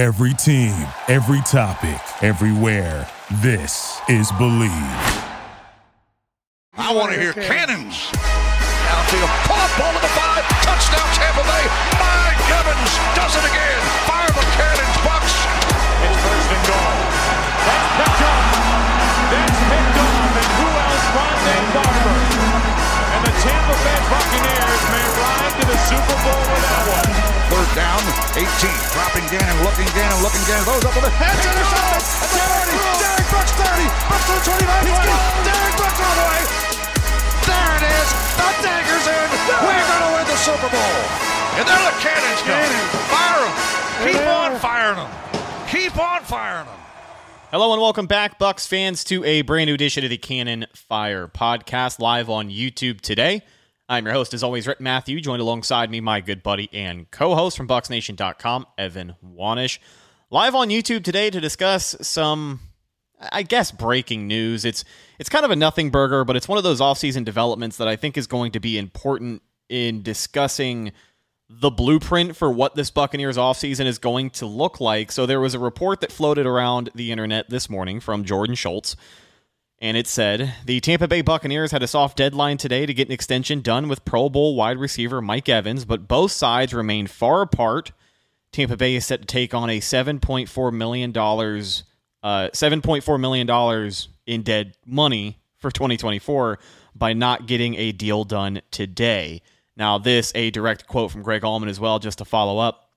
Every team, every topic, everywhere. This is Believe. I want to hear cannons. Outfield, pop ball to the five, touchdown Tampa Bay. Mike Evans does it again. Fire the cannons, Bucs. It's first and goal. That's picked up. That's picked off. And who else? Rondé Barber. And Tampa Bay Buccaneers may ride to the Super Bowl with that one. Third down, 18. Dropping Gannon, looking Gannon, looking Gannon. Those up with the head. Intercepted. 30. Derrick Brooks 30. Brooks to the 25. 20. Derrick Brooks all the way. There it is. The dagger's in. We're going to win the Super Bowl. And there the cannons go. Fire them. Keep on firing them. Keep on firing them. Hello and welcome back, Bucs fans, to a brand new edition of the Cannon Fire podcast live on YouTube today. I'm your host, as always, Rhett Matthew, joined alongside me, my good buddy and co-host from BucsNation.com, Evan Wanish. Live on YouTube today to discuss some, I guess, breaking news. It's it's kind of a nothing burger, but it's one of those offseason developments that I think is going to be important in discussing the blueprint for what this Buccaneers offseason is going to look like. So there was a report that floated around the internet this morning from Jordan Schultz, and it said the Tampa Bay Buccaneers had a soft deadline today to get an extension done with Pro Bowl wide receiver Mike Evans, but both sides remain far apart. Tampa Bay is set to take on a $7.4 million, uh, $7.4 million in dead money for 2024 by not getting a deal done today. Now, this a direct quote from Greg Auman as well, just to follow up.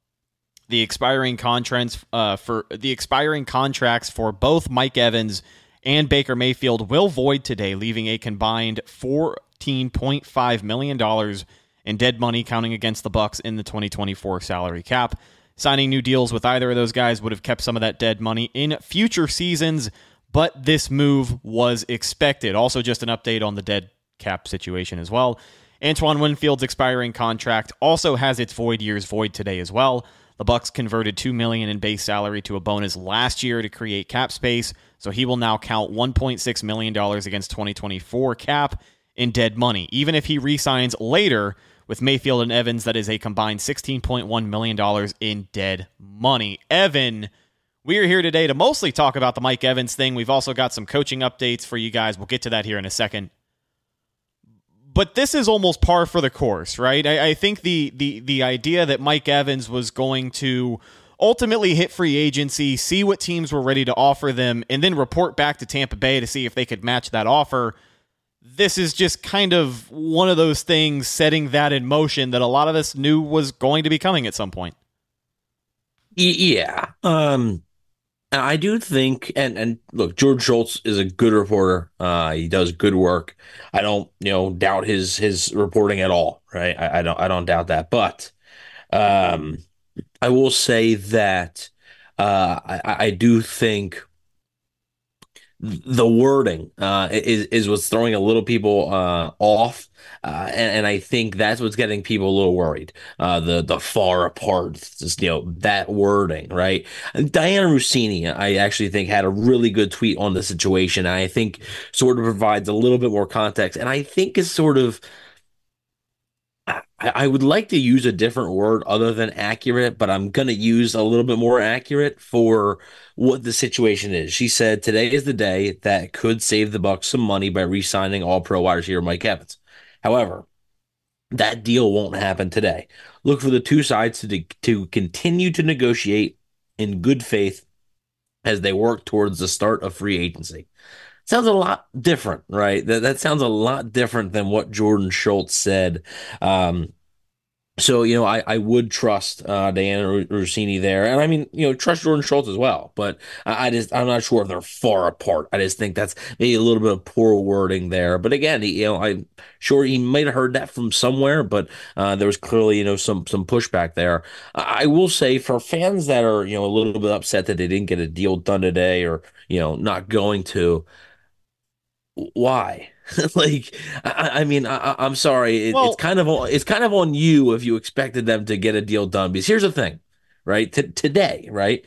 The expiring contracts uh, for the expiring contracts for both Mike Evans and Baker Mayfield will void today, leaving a combined fourteen point five million dollars in dead money, counting against the Bucs in the 2024 salary cap. Signing new deals with either of those guys would have kept some of that dead money in future seasons, but this move was expected. Also, just an update on the dead cap situation as well. Antoine Winfield's expiring contract also has its void years void today as well. The Bucs converted 2 million in base salary to a bonus last year to create cap space, so he will now count 1.6 million dollars against 2024 cap in dead money. Even if he re-signs later with Mayfield and Evans, that is a combined 16.1 million dollars in dead money. Evan, we are here today to mostly talk about the Mike Evans thing. We've also got some coaching updates for you guys. We'll get to that here in a second but this is almost par for the course, right? I, I, think the the the idea that Mike Evans was going to ultimately hit free agency, see what teams were ready to offer them, and then report back to Tampa Bay to see if they could match that offer. This is just kind of one of those things setting that in motion that a lot of us knew was going to be coming at some point. Yeah. Um I do think, and and look, George Schultz is a good reporter. Uh, he does good work. I don't, you know, doubt his his reporting at all. Right? I, I don't, I don't doubt that. But, um, I will say that uh, I, I do think the wording uh, is is what's throwing a little people uh, off, uh, and, and, I think that's what's getting people a little worried. Uh, the the far apart, just, you know, that wording, right? Dianna Russini, I actually think had a really good tweet on the situation. I think sort of provides a little bit more context, and I think is sort of I would like to use a different word other than accurate, but I'm going to use a little bit more accurate for what the situation is. She said today is the day that could save the Bucs some money by re-signing all pro wide receiver Mike Evans. However, that deal won't happen today. Look for the two sides to to continue to negotiate in good faith as they work towards the start of free agency sounds a lot different, right? That that sounds a lot different than what Jordan Schultz said. Um, so you know, I, I would trust uh, Dianna Russini there, and I mean, you know, trust Jordan Schultz as well. But I, I, just I'm not sure if they're far apart. I just think that's maybe a little bit of poor wording there. But again, you know, I'm sure he might have heard that from somewhere, but uh, there was clearly you know some some pushback there. I will say for fans that are you know a little bit upset that they didn't get a deal done today, or you know not going to why? like, I, I mean, I, am sorry. It, well, it's kind of it's kind of on you if you expected them to get a deal done. Because here's the thing, right? T- today, right?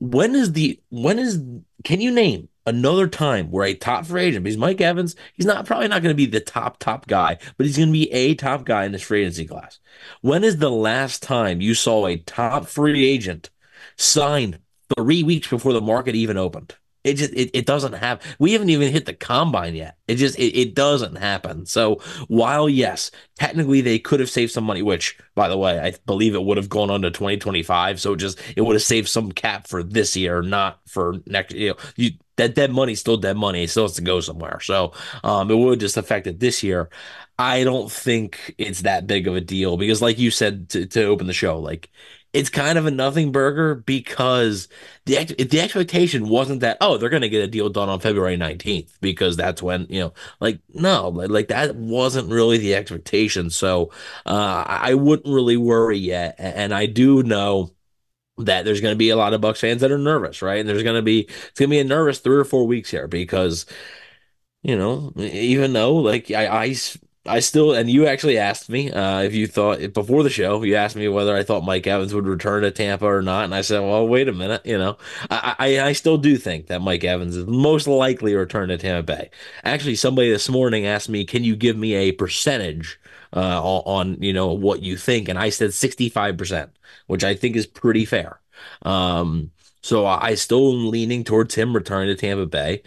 When is the when is can you name another time where a top free agent because Mike Evans he's not probably not going to be the top top guy, but he's going to be a top guy in this free agency class. When is the last time you saw a top free agent signed three weeks before the market even opened. It just it, it doesn't have we haven't even hit the combine yet. It just it, it doesn't happen. So while yes, technically they could have saved some money, which by the way, I believe it would have gone on to 2025. So just it would have saved some cap for this year, not for next you know, you that dead money's still dead money. It still has to go somewhere. So um, it would just affect it this year. I don't think it's that big of a deal because, like you said to, to open the show, like it's kind of a nothing burger because the the expectation wasn't that oh they're going to get a deal done on February 19th because that's when you know like no like that wasn't really the expectation. So uh, I wouldn't really worry yet. And I do know that there's going to be a lot of Bucs fans that are nervous right? And there's going to be it's going to be a nervous three or four weeks here because you know even though like I, I I still, and you actually asked me uh, if you thought before the show, you asked me whether I thought Mike Evans would return to Tampa or not, and I said, "Well, wait a minute, you know, I, I, I still do think that Mike Evans is most likely to return to Tampa Bay." Actually, somebody this morning asked me, "Can you give me a percentage uh, on, on you know what you think?" And I said sixty five percent, which I think is pretty fair. Um, so I still am leaning towards him returning to Tampa Bay,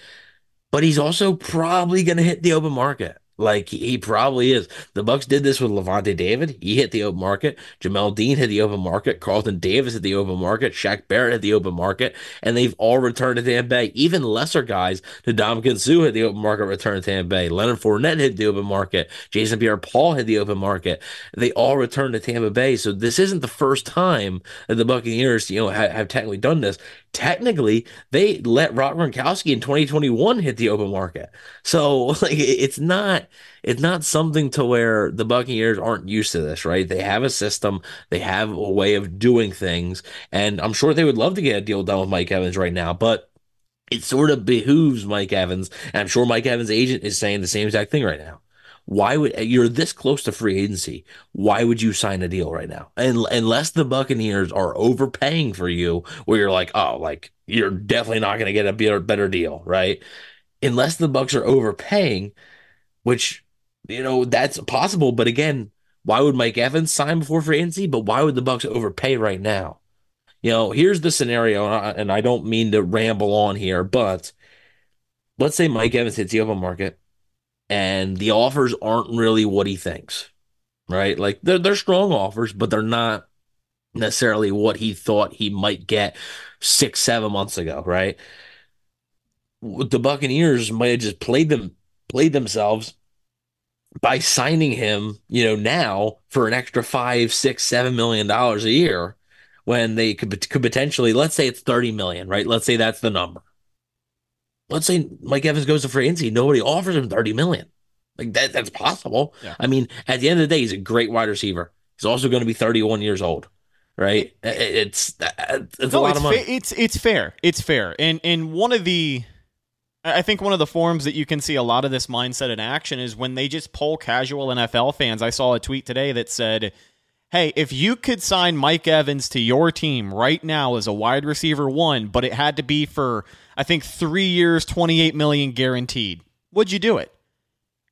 but he's also probably going to hit the open market. Like he probably is. The Bucs did this with Lavonte David. He hit the open market. Jamel Dean hit the open market. Carlton Davis hit the open market. Shaq Barrett hit the open market. And they've all returned to Tampa Bay. Even lesser guys, Ndamukong Suh hit the open market, returned to Tampa Bay. Leonard Fournette hit the open market. Jason Pierre-Paul hit the open market. They all returned to Tampa Bay. So this isn't the first time that the Buccaneers, you know, have, have technically done this technically they let Rob Gronkowski in 2021 hit the open market. So like it's not it's not something to where the Buccaneers aren't used to this, right? They have a system, they have a way of doing things, and I'm sure they would love to get a deal done with Mike Evans right now, but it sort of behooves Mike Evans, and I'm sure Mike Evans' agent is saying the same exact thing right now. Why would you're this close to free agency? Why would you sign a deal right now? And unless the Buccaneers are overpaying for you, where you're like, oh, like you're definitely not going to get a better, better deal, right? Unless the Bucs are overpaying, which you know that's possible. But again, why would Mike Evans sign before free agency? But why would the Bucs overpay right now? You know, here's the scenario, and I don't mean to ramble on here, but let's say Mike Evans hits the open market and the offers aren't really what he thinks, right? Like they're, they're strong offers, but they're not necessarily what he thought he might get six, seven months ago, right? The Buccaneers might have just played them, played themselves by signing him, you know, now for an extra five, six, seven million dollars a year when they could could potentially, let's say it's 30 million, right? Let's say that's the number let's say Mike Evans goes to free agency, nobody offers him 30 million. Like that, that's possible. Yeah. I mean, at the end of the day, he's a great wide receiver. He's also going to be 31 years old, right? It's uh, it's no, a lot it's of money. Fa- it's it's fair. It's fair. And and one of the I think one of the forms that you can see a lot of this mindset in action is when they just poll casual NFL fans. I saw a tweet today that said, "Hey, if you could sign Mike Evans to your team right now as a wide receiver one, but it had to be for I think three years, 28 million guaranteed. Would you do it?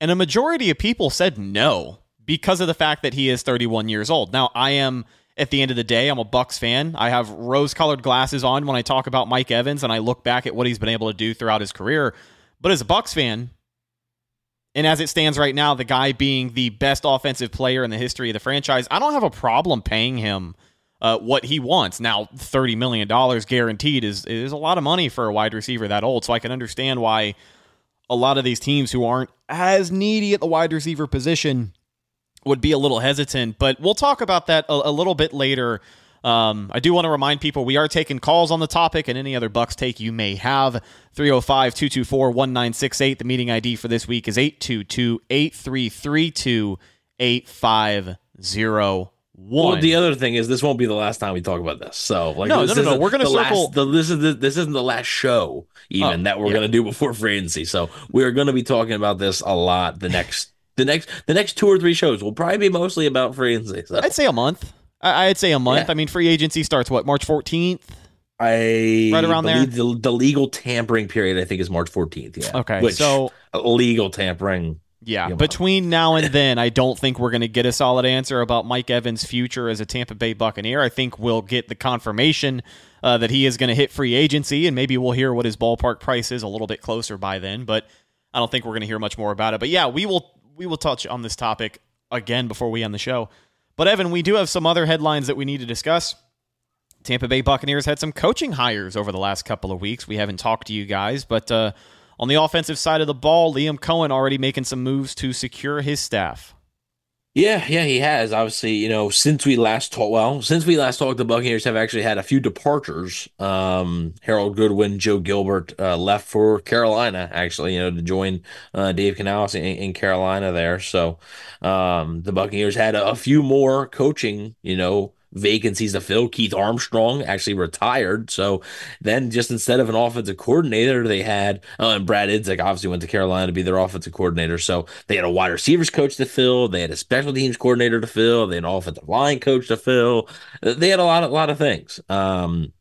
And a majority of people said no because of the fact that he is 31 years old. Now, I am at the end of the day, I'm a Bucs fan. I have rose-colored glasses on when I talk about Mike Evans and I look back at what he's been able to do throughout his career. But as a Bucs fan, and as it stands right now, the guy being the best offensive player in the history of the franchise, I don't have a problem paying him uh, what he wants. Now, $30 million guaranteed is, is a lot of money for a wide receiver that old. So I can understand why a lot of these teams who aren't as needy at the wide receiver position would be a little hesitant. But we'll talk about that a, a little bit later. Um, I do want to remind people we are taking calls on the topic and any other Bucs take you may have. 305 224 1968. The meeting ID for this week is 822 8332 8501 one. Well, the other thing is this won't be the last time we talk about this. So, like, no, no, no, no. We're gonna circle. Last, the, this is the, this isn't the last show even oh, that we're yeah. gonna do before free agency. So we're gonna be talking about this a lot the next the next the next two or three shows will probably be mostly about free agency. So. I'd say a month. I'd say a month. Yeah. I mean, free agency starts what March fourteenth. I right around there. The, the, legal tampering period I think is March 14th. Yeah. Okay. Which, so legal tampering Yeah, between now and then, I don't think we're going to get a solid answer about Mike Evans' future as a Tampa Bay Buccaneer. I think we'll get the confirmation uh, that he is going to hit free agency, and maybe we'll hear what his ballpark price is a little bit closer by then. But I don't think we're going to hear much more about it. But yeah, we will we will touch on this topic again before we end the show. But Evan, we do have some other headlines that we need to discuss. Tampa Bay Buccaneers had some coaching hires over the last couple of weeks. We haven't talked to you guys, but uh, on the offensive side of the ball, Liam Coen already making some moves to secure his staff. Yeah, yeah, he has. Obviously, you know, since we last talked, well, since we last talked, the Buccaneers have actually had a few departures. Um, Harold Goodwin, Joe Gilbert uh, left for Carolina, actually, you know, to join uh, Dave Canales in, in, Carolina there. So um, the Buccaneers had a, a few more coaching, you know, vacancies to fill. Keith Armstrong actually retired. So then just instead of an offensive coordinator, they had, uh, and Brad Idzik obviously went to Carolina to be their offensive coordinator. So they had a wide receivers coach to fill. They had a special teams coordinator to fill. They had an offensive line coach to fill. They had a lot, a lot of things. Um,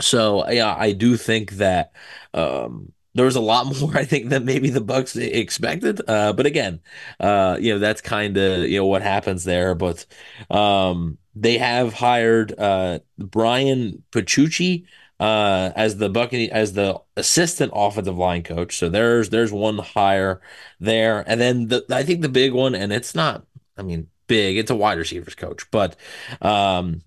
so yeah, I do think that, um, there was a lot more I think than maybe the Bucs expected. Uh, but again, uh, you know that's kind of you know what happens there. But um, they have hired uh, Brian Picucci uh, as the Buccaneers as the assistant offensive line coach. So there's there's one hire there, and then the I think the big one, and it's not. I mean, big. It's a wide receivers coach, but um,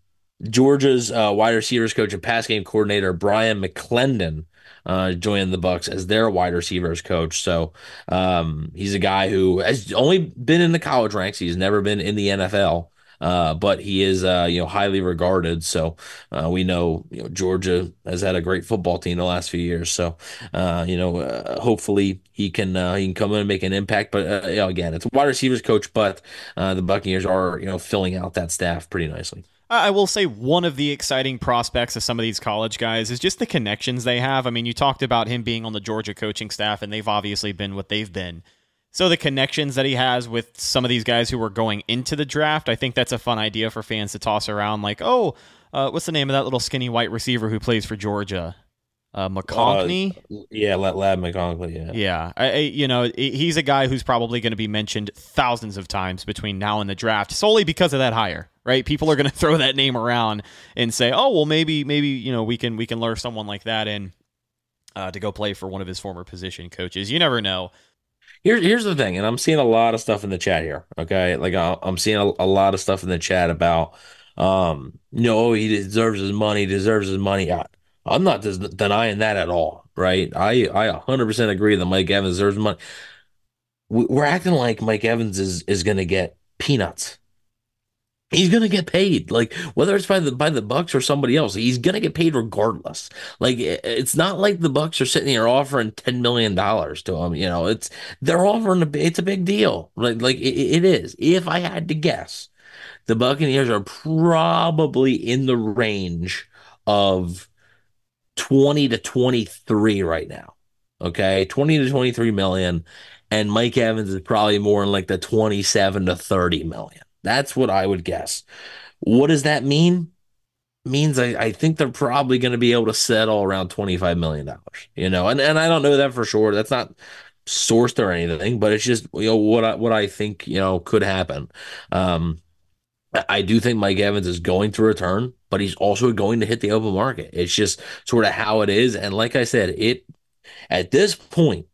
Georgia's uh, wide receivers coach and pass game coordinator Brian McClendon uh, joining the Bucs as their wide receivers coach. So um, he's a guy who has only been in the college ranks. He's never been in the NFL. Uh, but he is uh, you know highly regarded. So uh, we know you know Georgia has had a great football team the last few years. So uh, you know uh, hopefully he can uh, he can come in and make an impact. But you know, again, it's a wide receivers coach, but the Buccaneers are you know filling out that staff pretty nicely. I will say one of the exciting prospects of some of these college guys is just the connections they have. I mean, you talked about him being on the Georgia coaching staff, and they've obviously been what they've been. So the connections that he has with some of these guys who were going into the draft, I think that's a fun idea for fans to toss around. Like, oh, uh, what's the name of that little skinny white receiver who plays for Georgia? Uh. Uh, yeah, Ladd McConkey. Yeah, yeah. I, I, you know, he's a guy who's probably going to be mentioned thousands of times between now and the draft, solely because of that hire. Right? People are going to throw that name around and say, "Oh, well, maybe, maybe you know, we can we can lure someone like that in uh, to go play for one of his former position coaches." You never know. Here's here's the thing, and I'm seeing a lot of stuff in the chat here. Okay, like I'm seeing a, a lot of stuff in the chat about, um, you know, he deserves his money, deserves his money. I, I'm not denying that at all, right? I I 100% agree that Mike Evans deserves money. We're acting like Mike Evans is is going to get peanuts. He's gonna get paid like whether it's by the by the bucks or somebody else he's gonna get paid regardless. Like it's not like the bucks are sitting here offering 10 million dollars to him you know? It's they're offering a it's a big deal. Like like it, it is. If i had to guess the buccaneers are probably in the range of 20 to 23 right now okay 20 to 23 million and mike evans is probably more in like the 27 to 30 million that's what I would guess. What does that mean? Means I, I think they're probably going to be able to settle around $25 million, you know, and, and I don't know that for sure. That's not sourced or anything, but it's just, you know, what I, what I think, you know, could happen. Um, I do think Mike Evans is going to return, but he's also going to hit the open market. It's just sort of how it is. And like I said, it, at this point,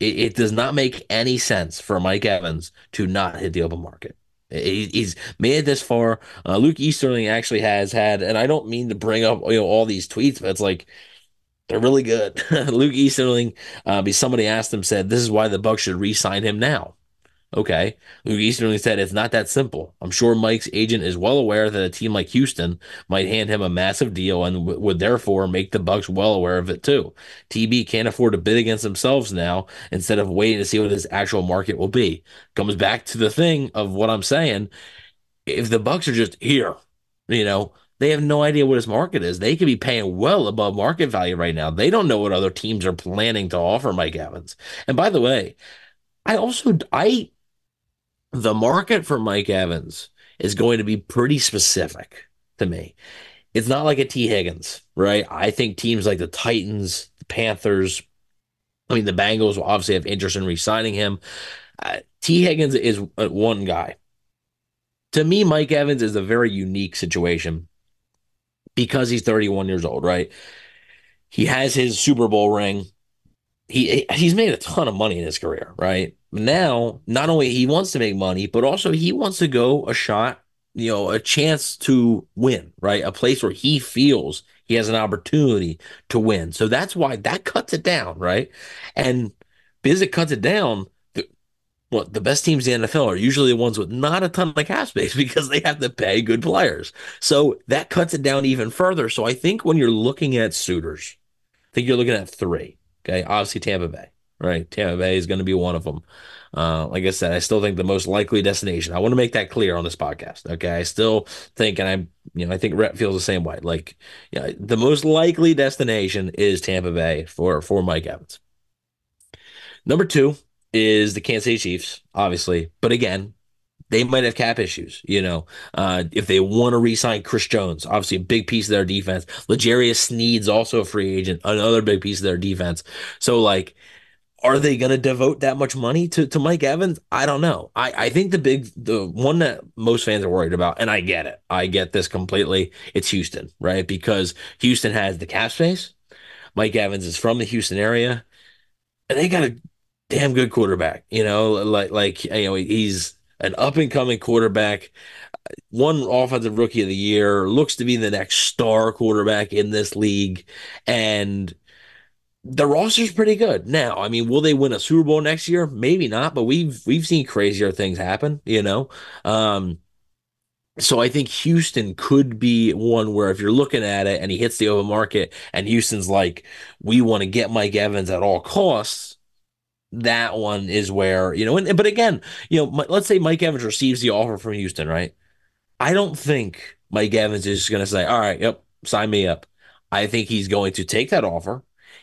it, it does not make any sense for Mike Evans to not hit the open market. He's made it this far. Uh, Luke Easterling actually has had, and I don't mean to bring up you know all these tweets, but it's like they're really good. Luke Easterling, uh, somebody asked him, said, "This is why the Bucs should re-sign him now." Okay. Luke Easterling said it's not that simple. I'm sure Mike's agent is well aware that a team like Houston might hand him a massive deal and w- would therefore make the Bucs well aware of it too. TB can't afford to bid against themselves now instead of waiting to see what his actual market will be. Comes back to the thing of what I'm saying. If the Bucs are just here, you know, they have no idea what his market is. They could be paying well above market value right now. They don't know what other teams are planning to offer Mike Evans. And by the way, I also I the market for Mike Evans is going to be pretty specific to me. It's not like a Tee Higgins, right? I think teams like the Titans, the Panthers, I mean, the Bengals will obviously have interest in re signing him. Uh, Tee Higgins is one guy. To me, Mike Evans is a very unique situation because he's 31 years old, right? He has his Super Bowl ring. He he's made a ton of money in his career, right? Now, not only he wants to make money, but also he wants to go a shot, you know, a chance to win, right? A place where he feels he has an opportunity to win. So that's why that cuts it down, right? And because it cuts it down, the, well, the best teams in the NFL are usually the ones with not a ton of cap space because they have to pay good players. So that cuts it down even further. So I think when you're looking at suitors, I think you're looking at three. Okay. Obviously, Tampa Bay, right? Tampa Bay is going to be one of them. Uh, like I said, I still think the most likely destination. I want to make that clear on this podcast. Okay, I still think, and I, you know, I think Rhett feels the same way. Like, yeah, the most likely destination is Tampa Bay for for Mike Evans. Number two is the Kansas City Chiefs, obviously, but again, they might have cap issues. You know, uh, if they want to re-sign Chris Jones, obviously a big piece of their defense. L'Jarius Sneed's also a free agent, another big piece of their defense. So like are they going to devote that much money to, to Mike Evans? I don't know. I, I think the big, the one that most fans are worried about, and I get it, I get this completely. It's Houston, right? Because Houston has the cap space. Mike Evans is from the Houston area, and they got a damn good quarterback. You know, like like you know, he's an up and coming quarterback. One offensive rookie of the year looks to be the next star quarterback in this league, and the roster's pretty good now. I mean, will they win a Super Bowl next year? Maybe not, but we've we've seen crazier things happen, you know. Um, so I think Houston could be one where if you're looking at it and he hits the open market and Houston's like, we want to get Mike Evans at all costs, that one is where, you know, and, but again, you know, let's say Mike Evans receives the offer from Houston, right? I don't think Mike Evans is going to say, all right, yep, sign me up. I think he's going to take that offer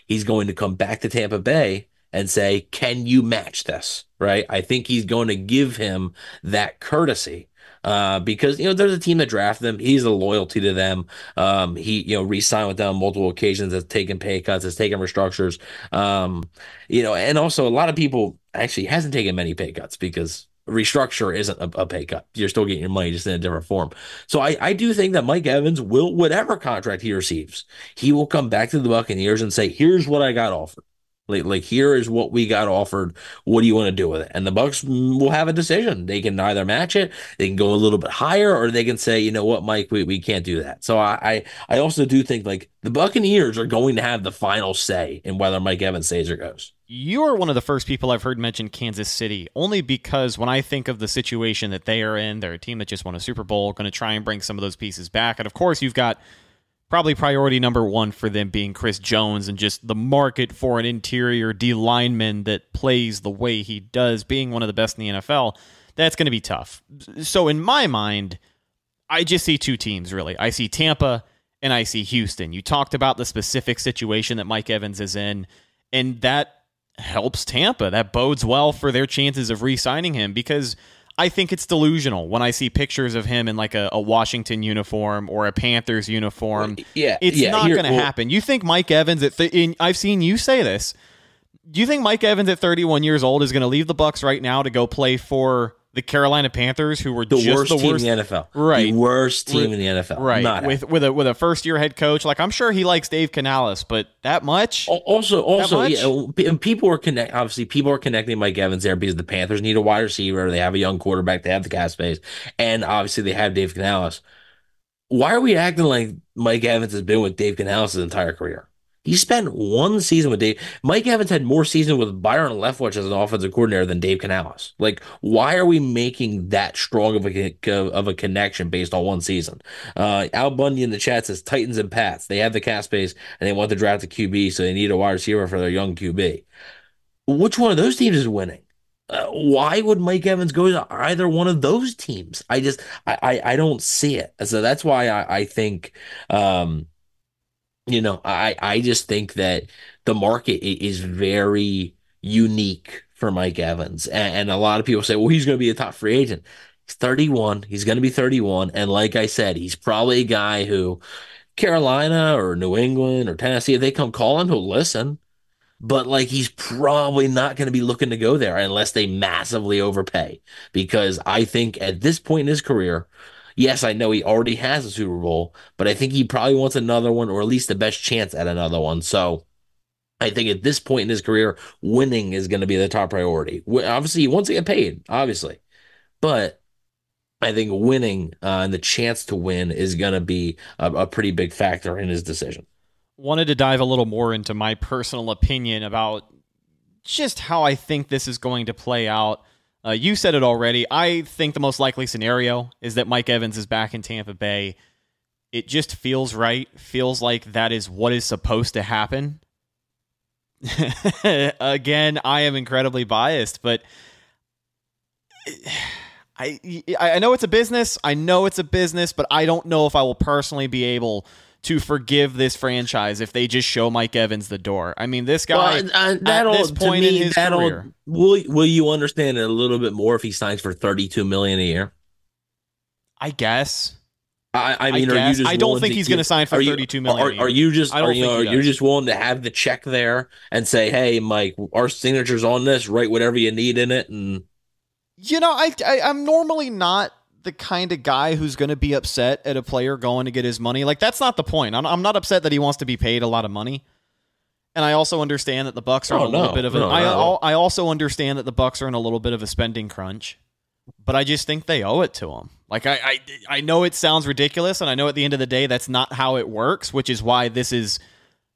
he's going to come back to Tampa Bay and say, Can you match this? Right. I think he's going to give him that courtesy. Uh, because you know there's a team that drafted him. He's a loyalty to them. Um, he you know re-signed with them multiple occasions. Has taken pay cuts. Has taken restructures. Um, you know, and also a lot of people actually hasn't taken many pay cuts because restructure isn't a, a, pay cut. You're still getting your money just in a different form. So I, I do think that Mike Evans will, whatever contract he receives, he will come back to the Buccaneers and say, here's what I got offered. Like, like here is what we got offered. What do you want to do with it? And the Bucs will have a decision. They can either match it, they can go a little bit higher, or they can say, you know what, Mike, we, we can't do that. So I, I, I also do think like the Buccaneers are going to have the final say in whether Mike Evans stays or goes. You are one of the first people I've heard mention Kansas City, only because when I think of the situation that they are in, they're a team that just won a Super Bowl, going to try and bring some of those pieces back. And of course, you've got probably priority number one for them being Chris Jones and just the market for an interior D lineman that plays the way he does, being one of the best in the NFL. That's going to be tough. So, in my mind, I just see two teams really. I see Tampa and I see Houston. You talked about the specific situation that Mike Evans is in, and that helps Tampa. That bodes well for their chances of re signing him because I think it's delusional when I see pictures of him in like a, a Washington uniform or a Panthers uniform. Yeah, it's yeah, not going to well, happen. You think Mike Evans at th- in, I've seen you say this. Do you think Mike Evans at 31 years old is going to leave the Bucs right now to go play for the Carolina Panthers, who were the just worst the team worst, in the NFL, right? The worst team in the NFL, right? Not with with a with a first year head coach. Like I'm sure he likes Dave Canales, but that much. Also, also, yeah, people are connect. Obviously, people are connecting Mike Evans there because the Panthers need a wide receiver. They have a young quarterback. They have the cap space, and obviously they have Dave Canales. Why are we acting like Mike Evans has been with Dave Canales his entire career? He spent one season with Dave. Mike Evans had more season with Byron Leftwich as an offensive coordinator than Dave Canales. Like, why are we making that strong of a of a connection based on one season? Uh, Al Bundy in the chat says Titans and Pats. They have the cap space and they want to draft a QB, so they need a wide receiver for their young QB. Which one of those teams is winning? Uh, why would Mike Evans go to either one of those teams? I just I I, I don't see it. So that's why I, I think um, you know, I I just think that the market is very unique for Mike Evans, and, and a lot of people say, well, he's going to be a top free agent. He's 31. He's going to be 31, and like I said, he's probably a guy who Carolina or New England or Tennessee, if they come calling, he'll listen. but like he's probably not going to be looking to go there unless they massively overpay. Because I think at this point in his career, yes, I know he already has a Super Bowl, but I think he probably wants another one or at least the best chance at another one. So I think at this point in his career, winning is going to be the top priority. Obviously, he wants to get paid, obviously, but I think winning uh, and the chance to win is going to be a, a pretty big factor in his decision. Wanted to dive a little more into my personal opinion about just how I think this is going to play out. Uh, you said it already. I think the most likely scenario is that Mike Evans is back in Tampa Bay. It just feels right. Feels like that is what is supposed to happen. Again, I am incredibly biased, but I I know it's a business. I know it's a business, but I don't know if I will personally be able to forgive this franchise if they just show Mike Evans the door. I mean, this guy well, uh, at this point me, in his career, will will you understand it a little bit more if he signs for thirty two million a year? I guess. I, I mean, I, I don't think he's going to sign for thirty-two million. Are, are you just are you know, you're just willing to have the check there and say, "Hey, Mike, our signatures on this. Write whatever you need in it." And you know, I, I I'm normally not the kind of guy who's going to be upset at a player going to get his money. Like that's not the point. I'm, I'm not upset that he wants to be paid a lot of money. And I also understand that the Bucs are oh, in a little bit of a. No, I, no. I also understand that the Bucs are in a little bit of a spending crunch, but I just think they owe it to him. Like I, I, I know it sounds ridiculous, and I know at the end of the day that's not how it works, which is why this is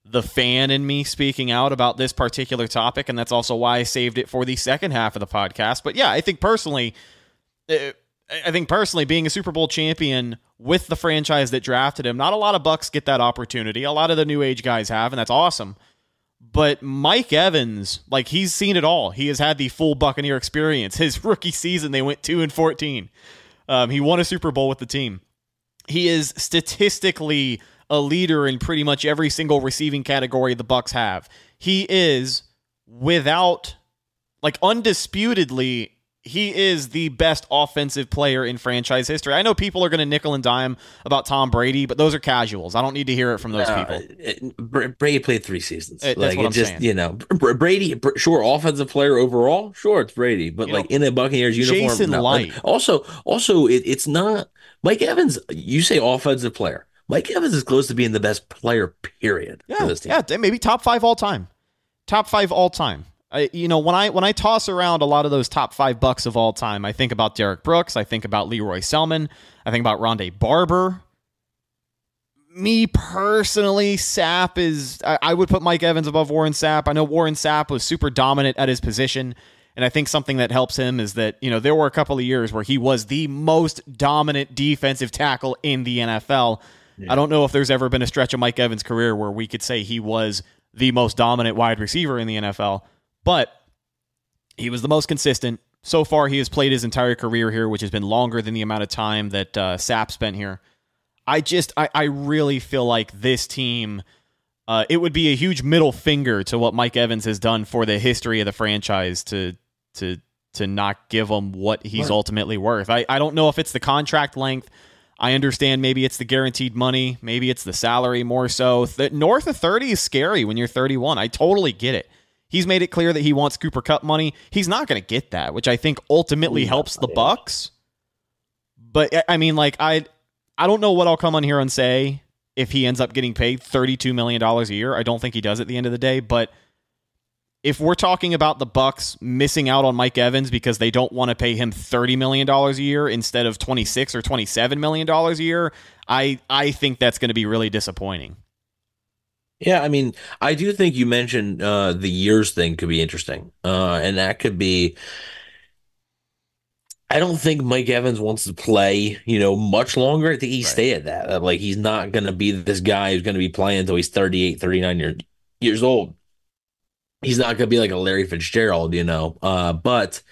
the fan in me speaking out about this particular topic, and that's also why I saved it for the second half of the podcast. But yeah, I think personally, uh, I think personally, being a Super Bowl champion with the franchise that drafted him, not a lot of Bucs get that opportunity. A lot of the new age guys have, and that's awesome. But Mike Evans, like he's seen it all. He has had the full Buccaneer experience. His rookie season, they went two and fourteen. Um, he won a Super Bowl with the team. He is statistically a leader in pretty much every single receiving category the Bucs have. He is without like undisputedly he is the best offensive player in franchise history. I know people are going to nickel and dime about Tom Brady, but those are casuals. I don't need to hear it from those people. It, Brady played three seasons. It, like it just, saying. you know, Brady, sure, offensive player overall, sure, it's Brady, but you like know, in a Buccaneers uniform, Jason no. Light. Also, also, it, it's not Mike Evans. You say offensive player. Mike Evans is close to being the best player. Period. Yeah, yeah, maybe top five all time. Top five all time. I, you know, when I when I toss around a lot of those top five bucks of all time, I think about Derrick Brooks, I think about Lee Roy Selmon, I think about Rondé Barber. Me personally, Sapp is I, I would put Mike Evans above Warren Sapp. I know Warren Sapp was super dominant at his position, and I think something that helps him is that you know there were a couple of years where he was the most dominant defensive tackle in the NFL. Yeah. I don't know if there's ever been a stretch of Mike Evans' career where we could say he was the most dominant wide receiver in the NFL. But he was the most consistent. So far, he has played his entire career here, which has been longer than the amount of time that uh, Sapp spent here. I just, I, I really feel like this team, uh, it would be a huge middle finger to what Mike Evans has done for the history of the franchise to, to, to not give him what he's ultimately worth. I, I don't know if it's the contract length. I understand maybe it's the guaranteed money, maybe it's the salary more so. That north of 30 is scary when you're 31. I totally get it. He's made it clear that he wants Cooper Kupp money. He's not going to get that, which I think ultimately helps the Bucs. But I mean, like I, I don't know what I'll come on here and say if he ends up getting paid thirty-two million dollars a year. I don't think he does at the end of the day. But if we're talking about the Bucs missing out on Mike Evans because they don't want to pay him thirty million dollars a year instead of twenty-six or twenty-seven million dollars a year, I I think that's going to be really disappointing. Yeah, I mean, I do think you mentioned uh, the years thing could be interesting, uh, and that could be. I don't think Mike Evans wants to play, you know, much longer. I think he right. stay at that. Like he's not going to be this guy who's going to be playing until he's 38, 39 year, years old. He's not going to be like a Larry Fitzgerald, you know. Uh, but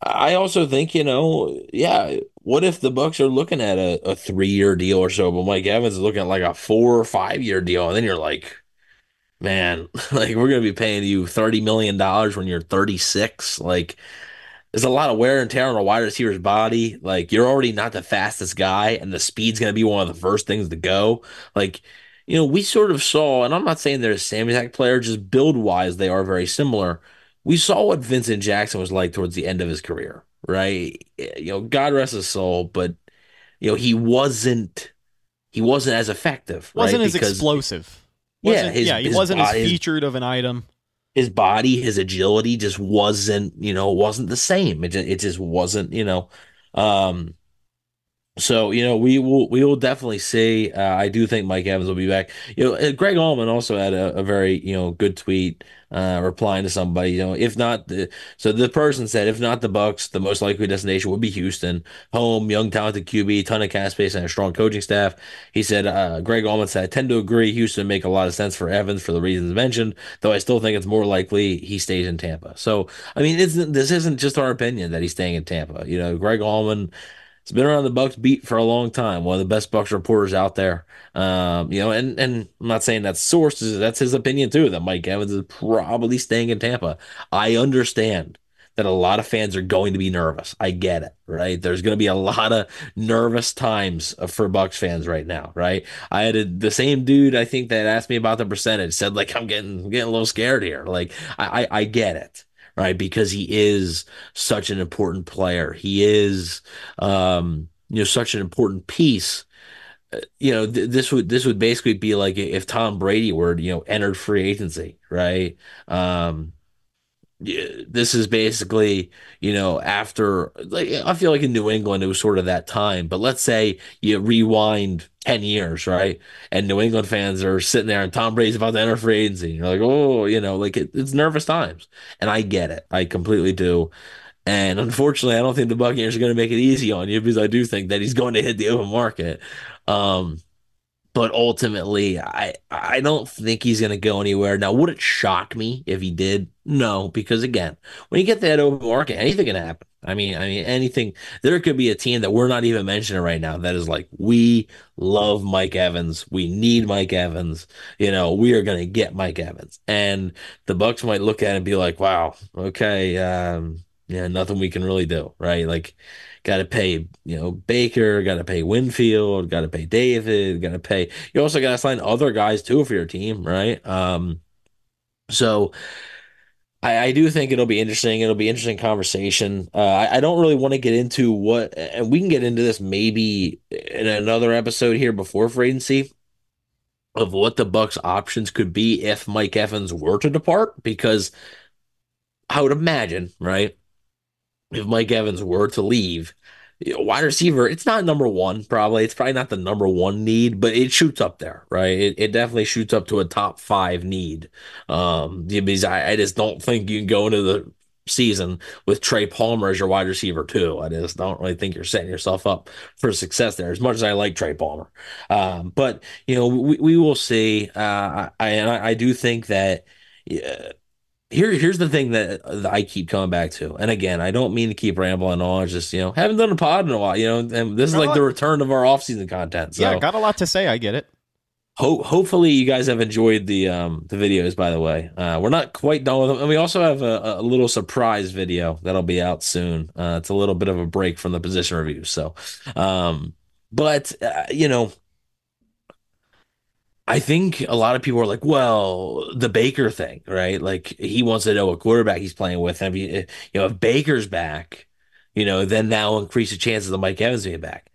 I also think, you know, yeah, what if the Bucs are looking at a, a three year deal or so, but Mike Evans is looking at like a four or five year deal, and then you're like, man, like we're gonna be paying you thirty million dollars when you're 36. Like, there's a lot of wear and tear on a wide receiver's body. Like, you're already not the fastest guy, and the speed's gonna be one of the first things to go. Like, you know, we sort of saw, and I'm not saying they're the same exact player, just build wise, they are very similar. We saw what Vincent Jackson was like towards the end of his career, right? Eh, you know, God rest his soul, but you know, he wasn't he wasn't as effective, wasn't right? as Because- explosive. Yeah, Wasn't- his- yeah, he his wasn't as body- his- featured of an item. his body, his agility just wasn't, you know, wasn't the same. It just, it just wasn't, you know. Um, so you know, we will we will definitely see. Uh, I do think Mike Evans will be back. You know, uh, Greg Auman also had a, a very you know good tweet uh, replying to somebody. You know, if not the so the person said if not the Bucs, the most likely destination would be Houston, home, young talented QB, ton of cap space, and a strong coaching staff. He said, uh, Greg Auman said, I tend to agree. Houston make a lot of sense for Evans for the reasons mentioned, though I still think it's more likely he stays in Tampa. So, I mean, this isn't just our opinion that he's staying in Tampa. You know, Greg Auman has been around the Bucs beat for a long time. One of the best Bucs reporters out there. Um, you know, and and I'm not saying that's sources. That's his opinion too. That Mike Evans is probably staying in Tampa. I understand that a lot of fans are going to be nervous. I get it, right? There's going to be a lot of nervous times for Bucs fans right now, right? I had a, the same dude I think that asked me about the percentage said like I'm getting getting a little scared here. Like I I, I get it, right? Because he is such an important player. He is um you know such an important piece Uh, you know th- this would this would basically be like if Tom Brady were you know entered free agency right um this is basically, you know, after like I feel like in New England it was sort of that time, but let's say you rewind 10 years, right? And New England fans are sitting there and Tom Brady's about to enter free agency. You're like, oh, you know, like it, it's nervous times. And I get it. I completely do. And unfortunately, I don't think the Buccaneers are going to make it easy on you because I do think that he's going to hit the open market. Um, but ultimately, I I don't think he's going to go anywhere. Now, would it shock me if he did? No, because again, when you get that open market, anything can happen. I mean, I mean, anything. There could be a team that we're not even mentioning right now that is like, we love Mike Evans. We need Mike Evans. You know, we are going to get Mike Evans, and the Bucs might look at it and be like, wow, okay, um, yeah, nothing we can really do, right? Like got to pay, you know, Baker, got to pay Winfield, got to pay David, got to pay. You also got to sign other guys too for your team, right? Um, so I, I do think it'll be interesting. It'll be interesting conversation. Uh, I, I don't really want to get into what, and we can get into this maybe in another episode here before free agency of what the Bucs options could be if Mike Evans were to depart, because I would imagine, right? If Mike Evans were to leave, wide receiver, it's not number one, probably. It's probably not the number one need, but it shoots up there, right? It, it definitely shoots up to a top five need. Um, because I, I just don't think you can go into the season with Trey Palmer as your wide receiver too. I just don't really think you're setting yourself up for success there. As much as I like Trey Palmer, um, but you know we, we will see. Uh, I and I, I do think that. Yeah, here here's the thing that, I keep coming back to. And again, I don't mean to keep rambling on. Just, you know, haven't done a pod in a while, you know, and this is like the return of our off-season content. So yeah, got a lot to say. I get it. ho- hopefully you guys have enjoyed the um the videos by the way. Uh we're not quite done with them. And we also have a, a little surprise video that'll be out soon. Uh it's a little bit of a break from the position reviews. So um but uh, you know I think a lot of people are like, well, the Baker thing, right? Like he wants to know what quarterback he's playing with. And if you, you know, if Baker's back, you know, then that'll increase the chances of Mike Evans being back.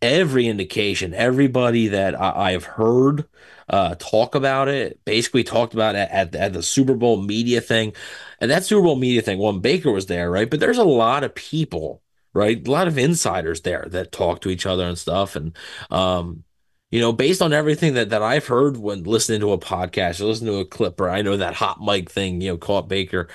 Every indication, everybody that I, I've heard uh, talk about it, basically talked about it at, at the Super Bowl media thing. And that Super Bowl media thing, when Baker was there, right? But there's a lot of people, right? A lot of insiders there that talk to each other and stuff. And, um, you know, based on everything that, that I've heard when listening to a podcast or listening to a clip, or I know that hot mic thing, you know, caught Baker,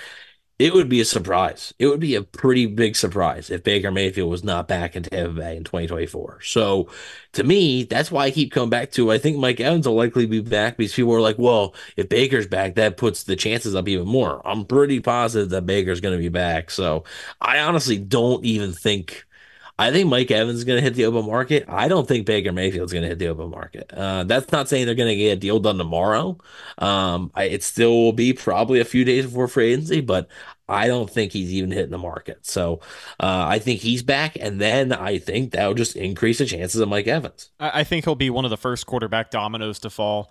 it would be a surprise. It would be a pretty big surprise if Baker Mayfield was not back in Tampa Bay in 2024. So to me, that's why I keep coming back to I think Mike Evans will likely be back because people are like, well, if Baker's back, that puts the chances up even more. I'm pretty positive that Baker's going to be back. So I honestly don't even think I think Mike Evans is going to hit the open market. I don't think Baker Mayfield's going to hit the open market. Uh, that's not saying they're going to get a deal done tomorrow. Um, I, it still will be probably a few days before free agency, but I don't think he's even hitting the market. So uh, I think he's back, and then I think that will just increase the chances of Mike Evans. I think he'll be one of the first quarterback dominoes to fall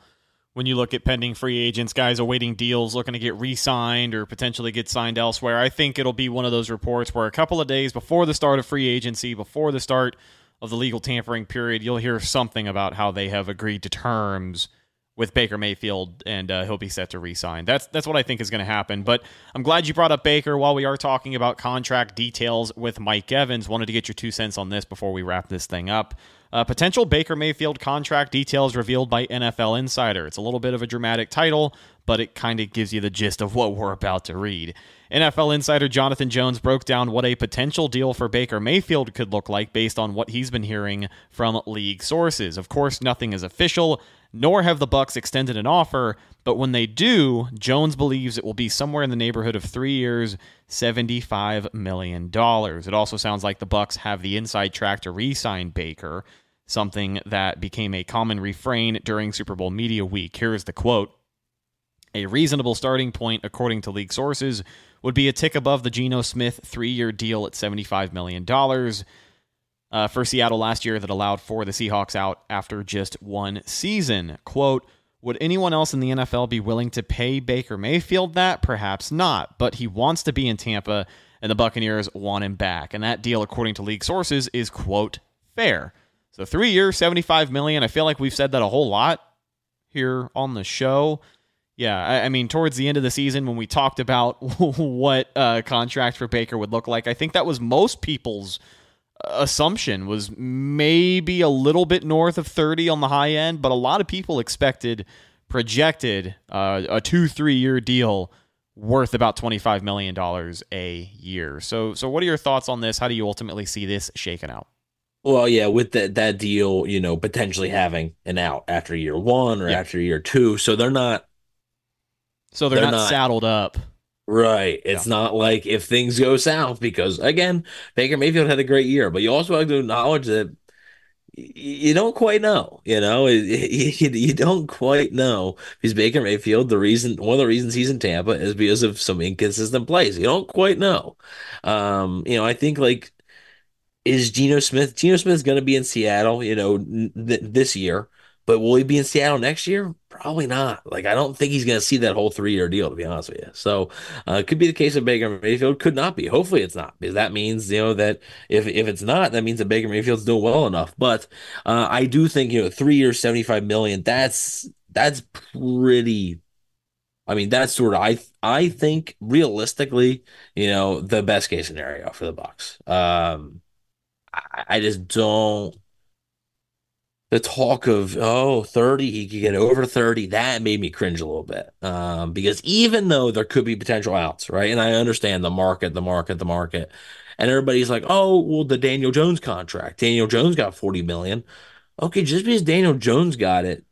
when you look at pending free agents, guys awaiting deals, looking to get re signed or potentially get signed elsewhere, I think it'll be one of those reports where a couple of days before the start of free agency, before the start of the legal tampering period, you'll hear something about how they have agreed to terms with Baker Mayfield and uh, he'll be set to re-sign. That's that's what I think is going to happen. But I'm glad you brought up Baker while we are talking about contract details with Mike Evans. Wanted to get your two cents on this before we wrap this thing up. Uh, potential Baker Mayfield contract details revealed by NFL Insider. It's a little bit of a dramatic title, but it kind of gives you the gist of what we're about to read. NFL Insider Jonathan Jones broke down what a potential deal for Baker Mayfield could look like based on what he's been hearing from league sources. Of course, nothing is official, nor have the Bucs extended an offer, but when they do, Jones believes it will be somewhere in the neighborhood of 3 years, 75 million dollars. It also sounds like the Bucs have the inside track to re-sign Baker something that became a common refrain during Super Bowl Media Week. Here is the quote A reasonable starting point, according to league sources, would be a tick above the Geno Smith three year deal at $75 million. Uh, for Seattle last year, that allowed for the Seahawks out after just one season. Quote, would anyone else in the NFL be willing to pay Baker Mayfield that? Perhaps not, but he wants to be in Tampa, and the Buccaneers want him back. And that deal, according to league sources, is, quote, fair. So three years, 75 million. I feel like we've said that a whole lot here on the show. Yeah, I, I mean, towards the end of the season when we talked about what uh, contract for Baker would look like, I think that was most people's assumption was maybe a little bit north of 30 on the high end, but a lot of people expected projected uh, a two three year deal worth about 25 million dollars a year. So so what are your thoughts on this? How do you ultimately see this shaken out? Well, yeah, with that that deal, you know, potentially having an out after year one or yeah. after year two, so they're not. So they're, they're not, not, saddled up. Right. It's yeah. not like if things go south, because again, Baker Mayfield had a great year, but you also have to acknowledge that you don't quite know. You know, you don't quite know because Baker Mayfield. The reason, one of the reasons he's in Tampa is because of some inconsistent plays. You don't quite know. Um, you know, I think like is Geno Smith? Geno Smith's going to be in Seattle, you know, th- this year, but will he be in Seattle next year? Probably not. Like, I don't think he's going to see that whole three year deal, to be honest with you. So, uh, could be the case of Baker Mayfield, could not be. Hopefully, it's not, because that means, you know, that if, if it's not, that means that Baker Mayfield's doing well enough. But uh, I do think, you know, three years, 75 million, that's, that's pretty I mean, that's sort of I I think realistically, you know, the best case scenario for the Bucs. Um, I, just don't. The talk of oh 30 he could get over 30 that made me cringe a little bit um, because even though there could be potential outs right and I understand the market the market the market and everybody's like oh well the Daniel Jones contract Daniel Jones got 40 million okay just because Daniel Jones got it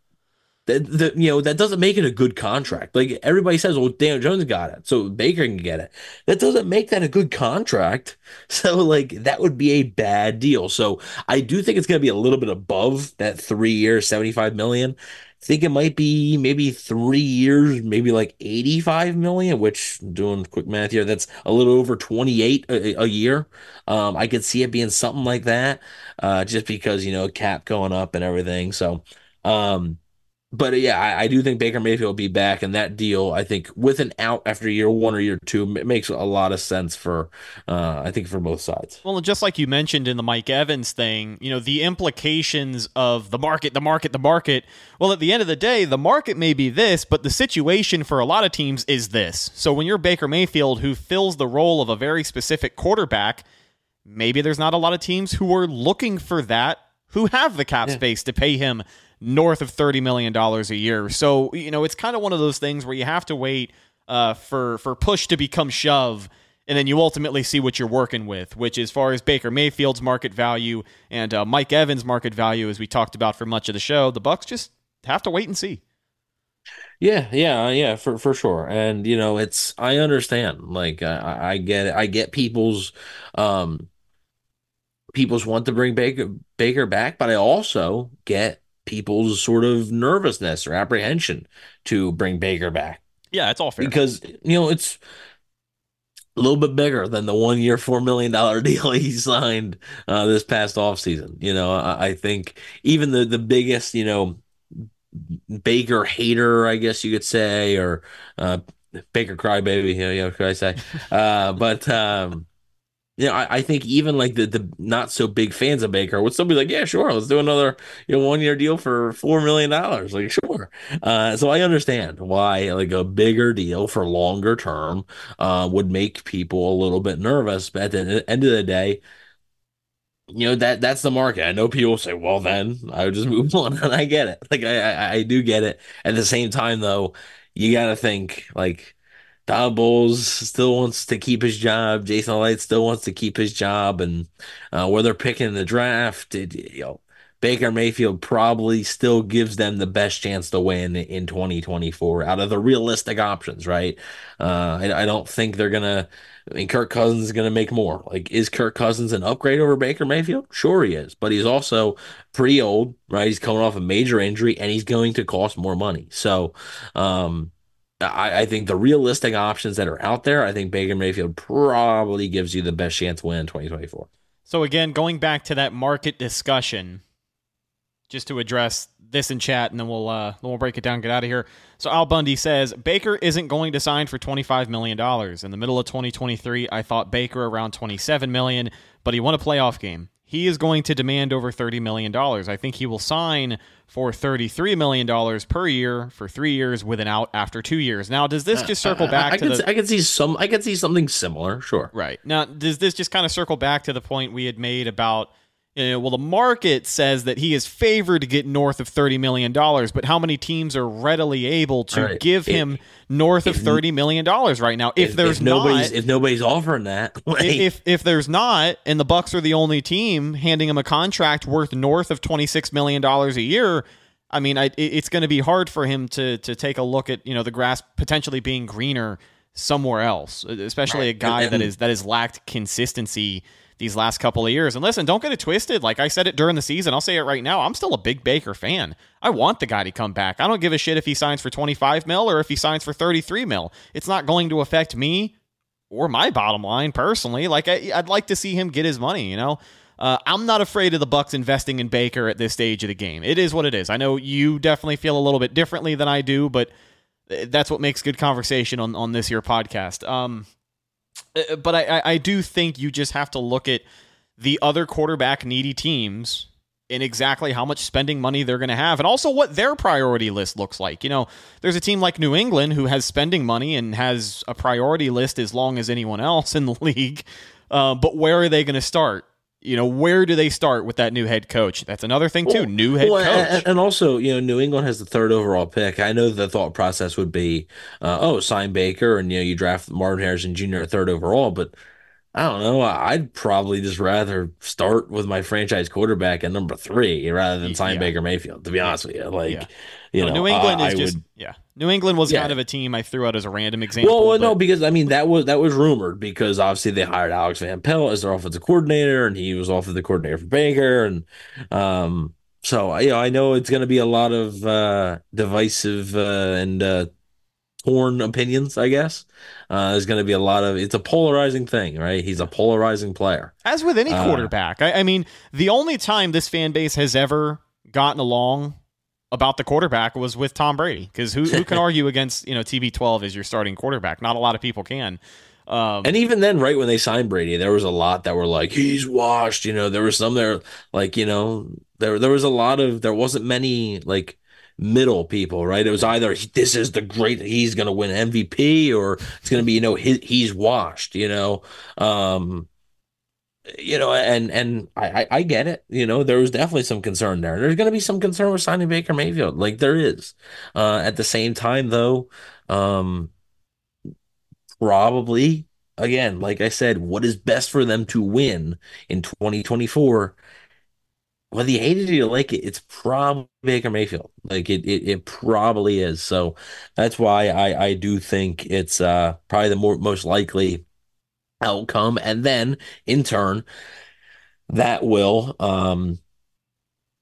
that, that you know that doesn't make it a good contract. Like everybody says, well, Daniel Jones got it, so Baker can get it. That doesn't make that a good contract. So like that would be a bad deal. So I do think it's going to be a little bit above that three year, seventy five million. I think it might be maybe three years, maybe like 85 million, which doing quick math here, that's a little over 28 a, a year. Um, I could see it being something like that, uh, just because, you know, cap going up and everything. So, um, but yeah, I, I, do think Baker Mayfield will be back, and that deal, I think, with an out after year one or year two, it makes a lot of sense for, uh, I think, for both sides. Well, just like you mentioned in the Mike Evans thing, you know, the implications of the market, the market, the market. Well, at the end of the day, the market may be this, but the situation for a lot of teams is this. So when you're Baker Mayfield, who fills the role of a very specific quarterback, maybe there's not a lot of teams who are looking for that, who have the cap yeah. space to pay him north of $30 million a year. So, you know, it's kind of one of those things where you have to wait uh, for, for push to become shove. And then you ultimately see what you're working with, which, as far as Baker Mayfield's market value and uh, Mike Evans' market value, as we talked about for much of the show, the Bucs just have to wait and see. Yeah, yeah, yeah, for for sure. And you know, it's I understand. Like I, I get it. I get people's um people's want to bring Baker Baker back, but I also get people's sort of nervousness or apprehension to bring Baker back. Yeah, it's all fair. Because, you know, it's a little bit bigger than the one year, $4 million deal he signed uh, this past offseason. You know, I, I think even the, the biggest, you know, Baker hater, I guess you could say, or uh, Baker crybaby, you know, you know, could I say? Uh, but um, you know, I, I, think even like the the not so big fans of Baker would still be like, yeah, sure, let's do another you know one year deal for four million dollars. Like, sure. Uh, so I understand why like a bigger deal for longer term uh, would make people a little bit nervous. But at the end of the day, you know that that's the market. I know people say, "Well, then I would just move on," and I get it. Like I, I, I do get it. At the same time, though, you got to think like Todd Bowles still wants to keep his job. Jason Licht still wants to keep his job, and uh, where they're picking the draft, it, you know, Baker Mayfield probably still gives them the best chance to win in 2024 out of the realistic options, right? Uh, I, I, don't think they're gonna. I mean, Kirk Cousins is gonna make more. Like, is Kirk Cousins an upgrade over Baker Mayfield? Sure, he is, but he's also pretty old, right? He's coming off a major injury, and he's going to cost more money. So, um, I, I, think the realistic options that are out there, I think Baker Mayfield probably gives you the best chance win in 2024. So again, going back to that market discussion, just to address this in chat, and then we'll uh, then we'll break it down, get out of here. So Al Bundy says Baker isn't going to sign for 25 million dollars in the middle of 2023. I thought Baker around 27 million, but he won a playoff game he is going to demand over $30 million. I think he will sign for $33 million per year for three years with an out after two years. Now, does this uh, just circle uh, back I, I, I to can, the, I can see some I can see something similar, sure. Right. Now, does this just kind of circle back to the point we had made about you know, well, the market says that he is favored to get north of $30 million, but how many teams are readily able to right. give if, him north of $30 million right now? If, if there's if nobody's, not, if nobody's offering that, like, if, if there's not, and the Bucs are the only team handing him a contract worth north of $26 million a year, I mean, I, it's going to be hard for him to, to take a look at, you know, the grass potentially being greener somewhere else, especially a guy that is, that has lacked consistency these last couple of years. And listen, don't get it twisted. Like I said it during the season, I'll say it right now. I'm still a big Baker fan. I want the guy to come back. I don't give a shit if he signs for 25 mil or if he signs for 33 mil. It's not going to affect me or my bottom line personally. Like I, would like to see him get his money. You know. Uh, I'm not afraid of the Bucs investing in Baker at this stage of the game. It is what it is. I know you definitely feel a little bit differently than I do, but that's what makes good conversation on on this here podcast. Um, but I, I do think you just have to look at the other quarterback needy teams and exactly how much spending money they're going to have and also what their priority list looks like. You know, there's a team like New England who has spending money and has a priority list as long as anyone else in the league. Uh, but where are they going to start? You know, where do they start with that new head coach? That's another thing too. Well, new head well, coach, and, and, also, you know, New England has the third overall pick. I know the thought process would be, uh, oh, sign Baker, and you know, you draft Marvin Harrison Jr. at third overall. But I don't know. I'd probably just rather start with my franchise quarterback at number three rather than sign yeah. Baker Mayfield. To be honest with you, like, yeah. you know, New England uh, is I just would, yeah. New England was yeah. kind of a team I threw out as a random example. Well, well but... no, because I mean that was that was rumored because obviously they hired Alex Van Pelt as their offensive coordinator, and he was offensive coordinator for Baker, and um, so you know I know it's going to be a lot of uh, divisive uh, and uh, torn opinions. I guess uh, there's going to be a lot of it's a polarizing thing, right? He's a polarizing player, as with any uh, quarterback. I, I mean, the only time this fan base has ever gotten along about the quarterback was with Tom Brady because who, who can argue against you know TB12 as your starting quarterback? Not a lot of people can. Um, and even then, right when they signed Brady, there was a lot that were like he's washed. You know, there was some there like you know there there was a lot of there wasn't many like middle people, right? It was either this is the great he's going to win MVP or it's going to be you know he, he's washed. You know, um, you know, and and I, I get it. You know, there was definitely some concern there. There's going to be some concern with signing Baker Mayfield, like there is. Uh, at the same time, though, um, probably again, like I said, what is best for them to win in 2024? Whether you hate it or you like it, it's probably Baker Mayfield. Like it, it, it probably is. So that's why I, I do think it's uh, probably the more most likely outcome. And then in turn, that will um,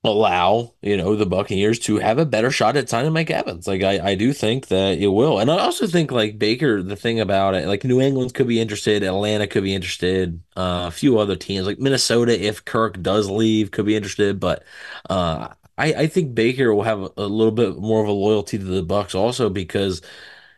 allow you know the Buccaneers to have a better shot at signing Mike Evans. Like I, I do think that it will, and I also think like Baker. The thing about it, like New England could be interested, Atlanta could be interested, uh, a few other teams like Minnesota, if Kirk does leave, could be interested. But uh, I, I think Baker will have a, a little bit more of a loyalty to the Bucs also because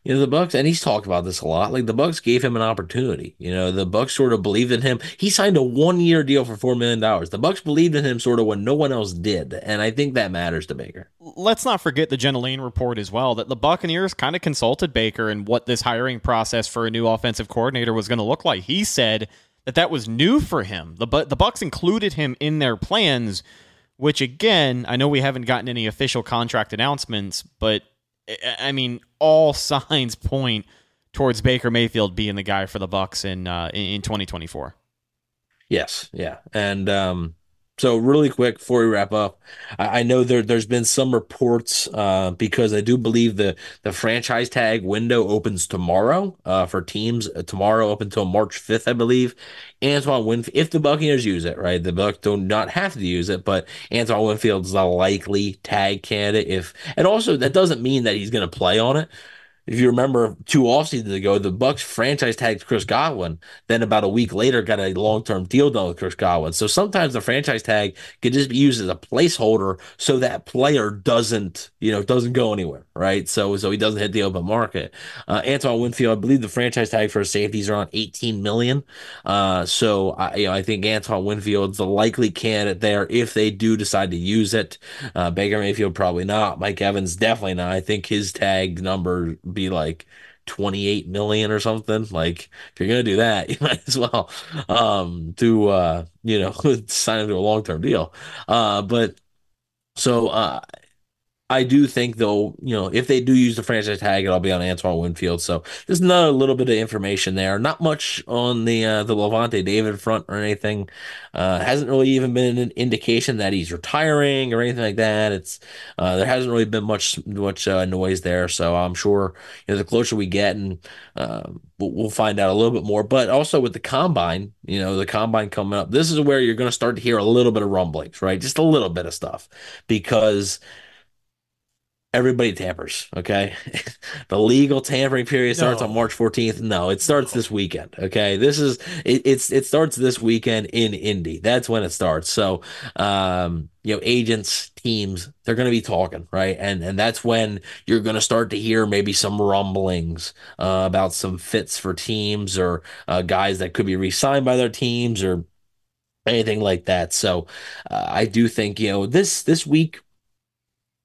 you know, the Bucs and he's talked about this a lot. Like the Bucs gave him an opportunity. You know, the Bucs sort of believed in him. He signed a one-year deal for four million dollars. The Bucs believed in him sort of when no one else did, and I think that matters to Baker. Let's not forget the Jenna report as well that the Buccaneers kind of consulted Baker and what this hiring process for a new offensive coordinator was going to look like. He said that that was new for him. The the Bucs included him in their plans, which again, I know we haven't gotten any official contract announcements, but I mean, all signs point towards Baker Mayfield being the guy for the Bucks in uh, in 2024. Yes, yeah, and um, so really quick before we wrap up, I, I know there there's been some reports uh, because I do believe the the franchise tag window opens tomorrow uh, for teams uh, tomorrow up until March 5th, I believe. Antoine Winfield, if the Buccaneers use it, right, the Bucs do not have to use it, but Antoine Winfield is a likely tag candidate. If and also that doesn't mean that he's going to play on it if you remember two off seasons ago, the Bucs franchise tagged Chris Godwin. Then about a week later, got a long term deal done with Chris Godwin. So sometimes the franchise tag could just be used as a placeholder so that player doesn't, you know, doesn't go anywhere, right? So so he doesn't hit the open market. Uh, Antoine Winfield, I believe the franchise tag for safeties are on 18 million. Uh, so I, you know, I think Antoine Winfield's the likely candidate there if they do decide to use it. Uh, Baker Mayfield probably not. Mike Evans definitely not. I think his tag number be like 28 million or something. Like if you're gonna do that, you might as well um do uh you know sign into a long term deal. Uh but so uh I do think though, you know, if they do use the franchise tag, it'll be on Antoine Winfield. So there's another little bit of information there. Not much on the uh, the Lavonte David front or anything. Uh, hasn't really even been an indication that he's retiring or anything like that. It's uh, there hasn't really been much much uh, noise there. So I'm sure you know the closer we get, and uh, we'll find out a little bit more. But also with the combine, you know, the combine coming up, this is where you're going to start to hear a little bit of rumblings, right? Just a little bit of stuff because everybody tampers. Okay, the legal tampering period starts no. on March 14th. No, it starts this weekend. Okay, this is it, it's it starts this weekend in Indy. That's when it starts. So, um, you know, agents, teams, they're going to be talking, right? And and that's when you're going to start to hear maybe some rumblings uh, about some fits for teams or uh, guys that could be re-signed by their teams or anything like that. So, uh, I do think you know this this week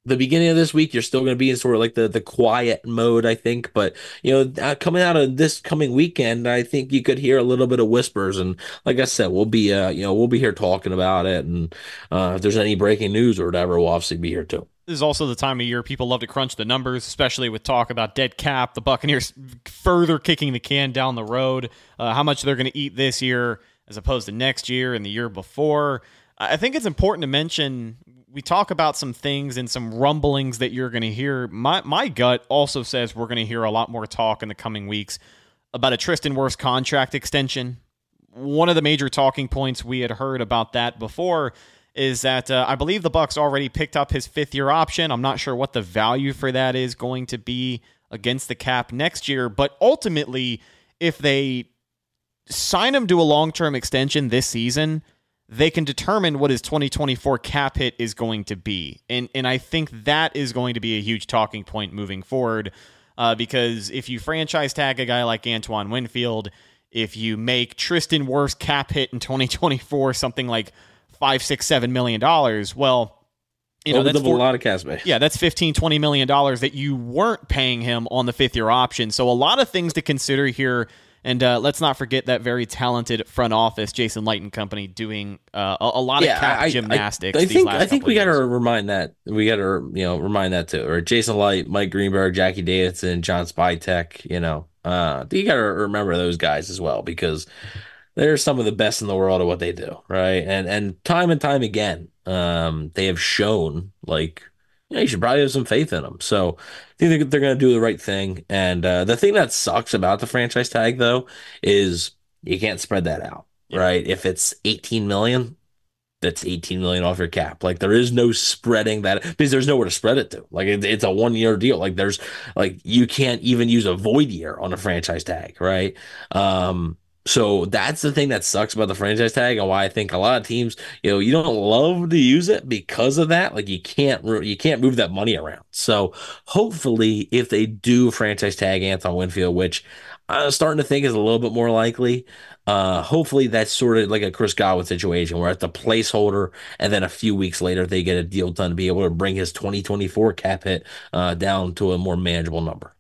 the beginning of this week, you're still going to be in sort of like the the quiet mode, I think. But you know, uh, coming out of this coming weekend, I think you could hear a little bit of whispers. And like I said, we'll be uh, you know we'll be here talking about it. And uh, if there's any breaking news or whatever, we'll obviously be here too. This is also the time of year people love to crunch the numbers, especially with talk about dead cap, the Buccaneers further kicking the can down the road, uh, how much they're going to eat this year as opposed to next year and the year before. I think it's important to mention we talk about some things and some rumblings that you're going to hear. My my gut also says we're going to hear a lot more talk in the coming weeks about a Tristan Wirfs contract extension. One of the major talking points we had heard about that before is that uh, I believe the Bucs already picked up his fifth year option. I'm not sure what the value for that is going to be against the cap next year, but ultimately, if they sign him to a long term extension this season, they can determine what his 2024 cap hit is going to be. And and I think that is going to be a huge talking point moving forward. Uh, because if you franchise tag a guy like Antoine Winfield, if you make Tristan Wirfs cap hit in 2024 something like five, six, seven million dollars, well, you know, that's four, a lot of cap space. Yeah, that's 15, 20 million dollars that you weren't paying him on the fifth year option. So a lot of things to consider here and uh, let's not forget that very talented front office, Jason Licht and Company, doing uh, a, a, lot yeah, of cap I, gymnastics. I, I think I think we got to remind that we got to you know remind that too. Or Jason Licht, Mike Greenberg, Jackie Davidson, John Spytek. You know, uh, you got to remember those guys as well because they're some of the best in the world at what they do, right? And and time and time again, um, they have shown like yeah, you should probably have some faith in them. So I think they're going to do the right thing. And uh, the thing that sucks about the franchise tag, though, is you can't spread that out, yeah. right? If it's 18 million, that's 18 million off your cap. Like there is no spreading that because there's nowhere to spread it to. Like it, it's a one year deal. Like there's like you can't even use a void year on a franchise tag, right? Um, so that's the thing that sucks about the franchise tag and why I think a lot of teams, you know, you don't love to use it because of that. Like you can't you can't move that money around. So hopefully, if they do franchise tag Anthony Winfield, which I'm starting to think is a little bit more likely, uh, hopefully that's sort of like a Chris Godwin situation where at the placeholder, and then a few weeks later they get a deal done to be able to bring his 2024 cap hit uh, down to a more manageable number.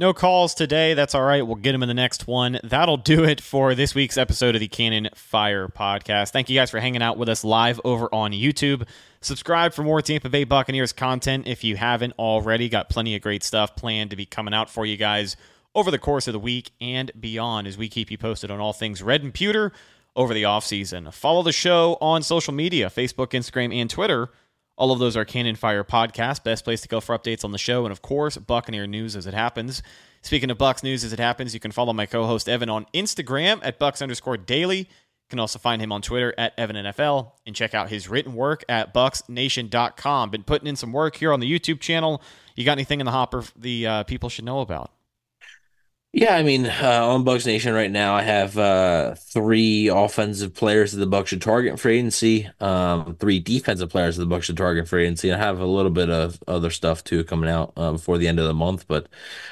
No calls today. That's all right. We'll get them in the next one. That'll do it for this week's episode of the Cannon Fire Podcast. Thank you guys for hanging out with us live over on YouTube. Subscribe for more Tampa Bay Buccaneers content if you haven't already. Got plenty of great stuff planned to be coming out for you guys over the course of the week and beyond as we keep you posted on all things Red and Pewter over the offseason. Follow the show on social media Facebook, Instagram, and Twitter all of those are Cannon Fire Podcast. Best place to go for updates on the show. And of course, Buccaneer news as it happens. Speaking of Bucs news as it happens, you can follow my co host Evan on Instagram at Bucs underscore daily. You can also find him on Twitter at EvanNFL and check out his written work at BucsNation.com. Been putting in some work here on the YouTube channel. You got anything in the hopper the uh, people should know about? Yeah, I mean, uh, on Bucs Nation right now, I have uh, three offensive players that the Bucs should target for agency, um, three defensive players that the Bucs should target for agency. and I have a little bit of other stuff too coming out uh, before the end of the month. But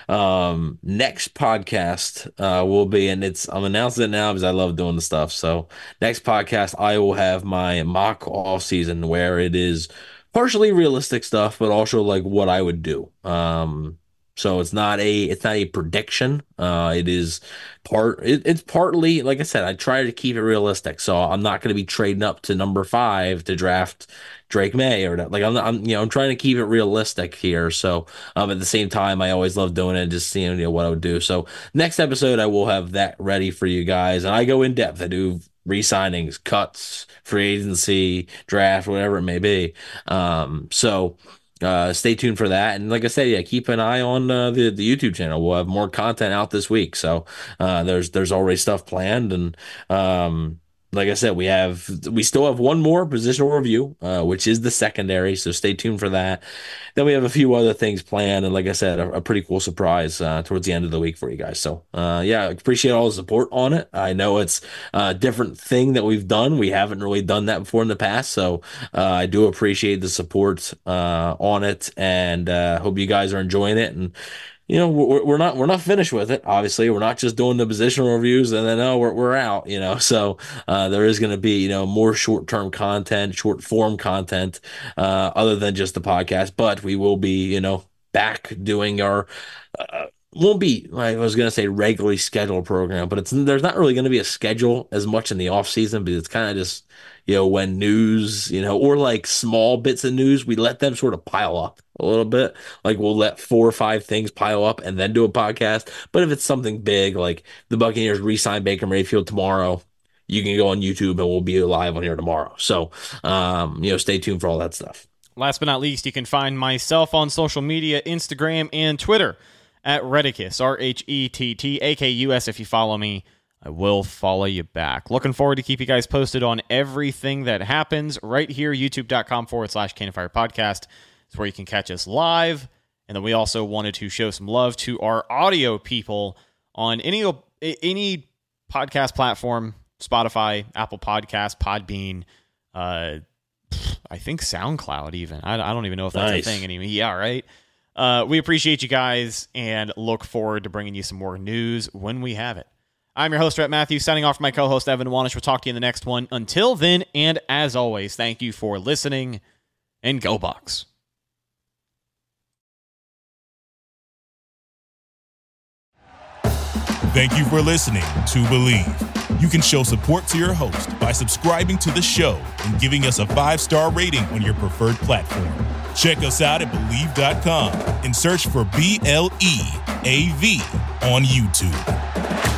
um, next podcast uh, will be, and it's I'm announcing it now because I love doing the stuff. So next podcast, I will have my mock off season where it is partially realistic stuff, but also like what I would do. Um, so it's not a it's not a prediction. Uh, it is part. It, it's partly like I said. I try to keep it realistic. So I'm not going to be trading up to number five to draft Drake Maye or that. Like I'm, I'm you know I'm trying to keep it realistic here. So um, at the same time, I always love doing it. Just seeing you know what I would do. So next episode, I will have that ready for you guys, and I go in depth. I do re-signings, cuts, free agency, draft, whatever it may be. Um, so uh, stay tuned for that. And like I said, yeah, keep an eye on uh, the the YouTube channel. We'll have more content out this week. So uh, there's there's already stuff planned, and um, like I said, we have we still have one more positional review, uh, which is the secondary. So stay tuned for that. Then we have a few other things planned, and like I said, a, a pretty cool surprise uh, towards the end of the week for you guys. So uh, yeah, appreciate all the support on it. I know it's a different thing that we've done. We haven't really done that before in the past, so uh, I do appreciate the support uh, on it, and uh, hope you guys are enjoying it and you know we're, we're not we're not finished with it obviously. We're not just doing the positional reviews and then oh we're, we're out you know? So uh, there is going to be you know more short-term content short form content uh, other than just the podcast but we will be you know back doing our uh, won't be I was going to say regularly scheduled program but it's there's not really going to be a schedule as much in the off season but it's kind of just you know, when news, you know, or like small bits of news, we let them sort of pile up a little bit. Like we'll let four or five things pile up and then do a podcast. But if it's something big, like the Buccaneers re-sign Baker Mayfield tomorrow, you can go on YouTube and we'll be live on here tomorrow. So, um, you know, stay tuned for all that stuff. Last but not least, you can find myself on social media, Instagram and Twitter at Rhettakus, R H E T T A K U S if you follow me. I will follow you back. Looking forward to keep you guys posted on everything that happens right here, youtube.com forward slash Fire Podcast. It's where you can catch us live. And then we also wanted to show some love to our audio people on any any podcast platform, Spotify, Apple Podcast, Podbean, uh, I think SoundCloud even. I, I don't even know if that's nice. a thing anymore. Yeah, right. Uh, we appreciate you guys and look forward to bringing you some more news when we have it. I'm your host, Rhett Matthews, signing off for my co host, Evan Wanish. We'll talk to you in the next one. Until then, and as always, thank you for listening and go Bucs. Thank you for listening to Bleav. You can show support to your host by subscribing to the show and giving us a five star rating on your preferred platform. Check us out at Bleav.com and search for B L E A V on YouTube.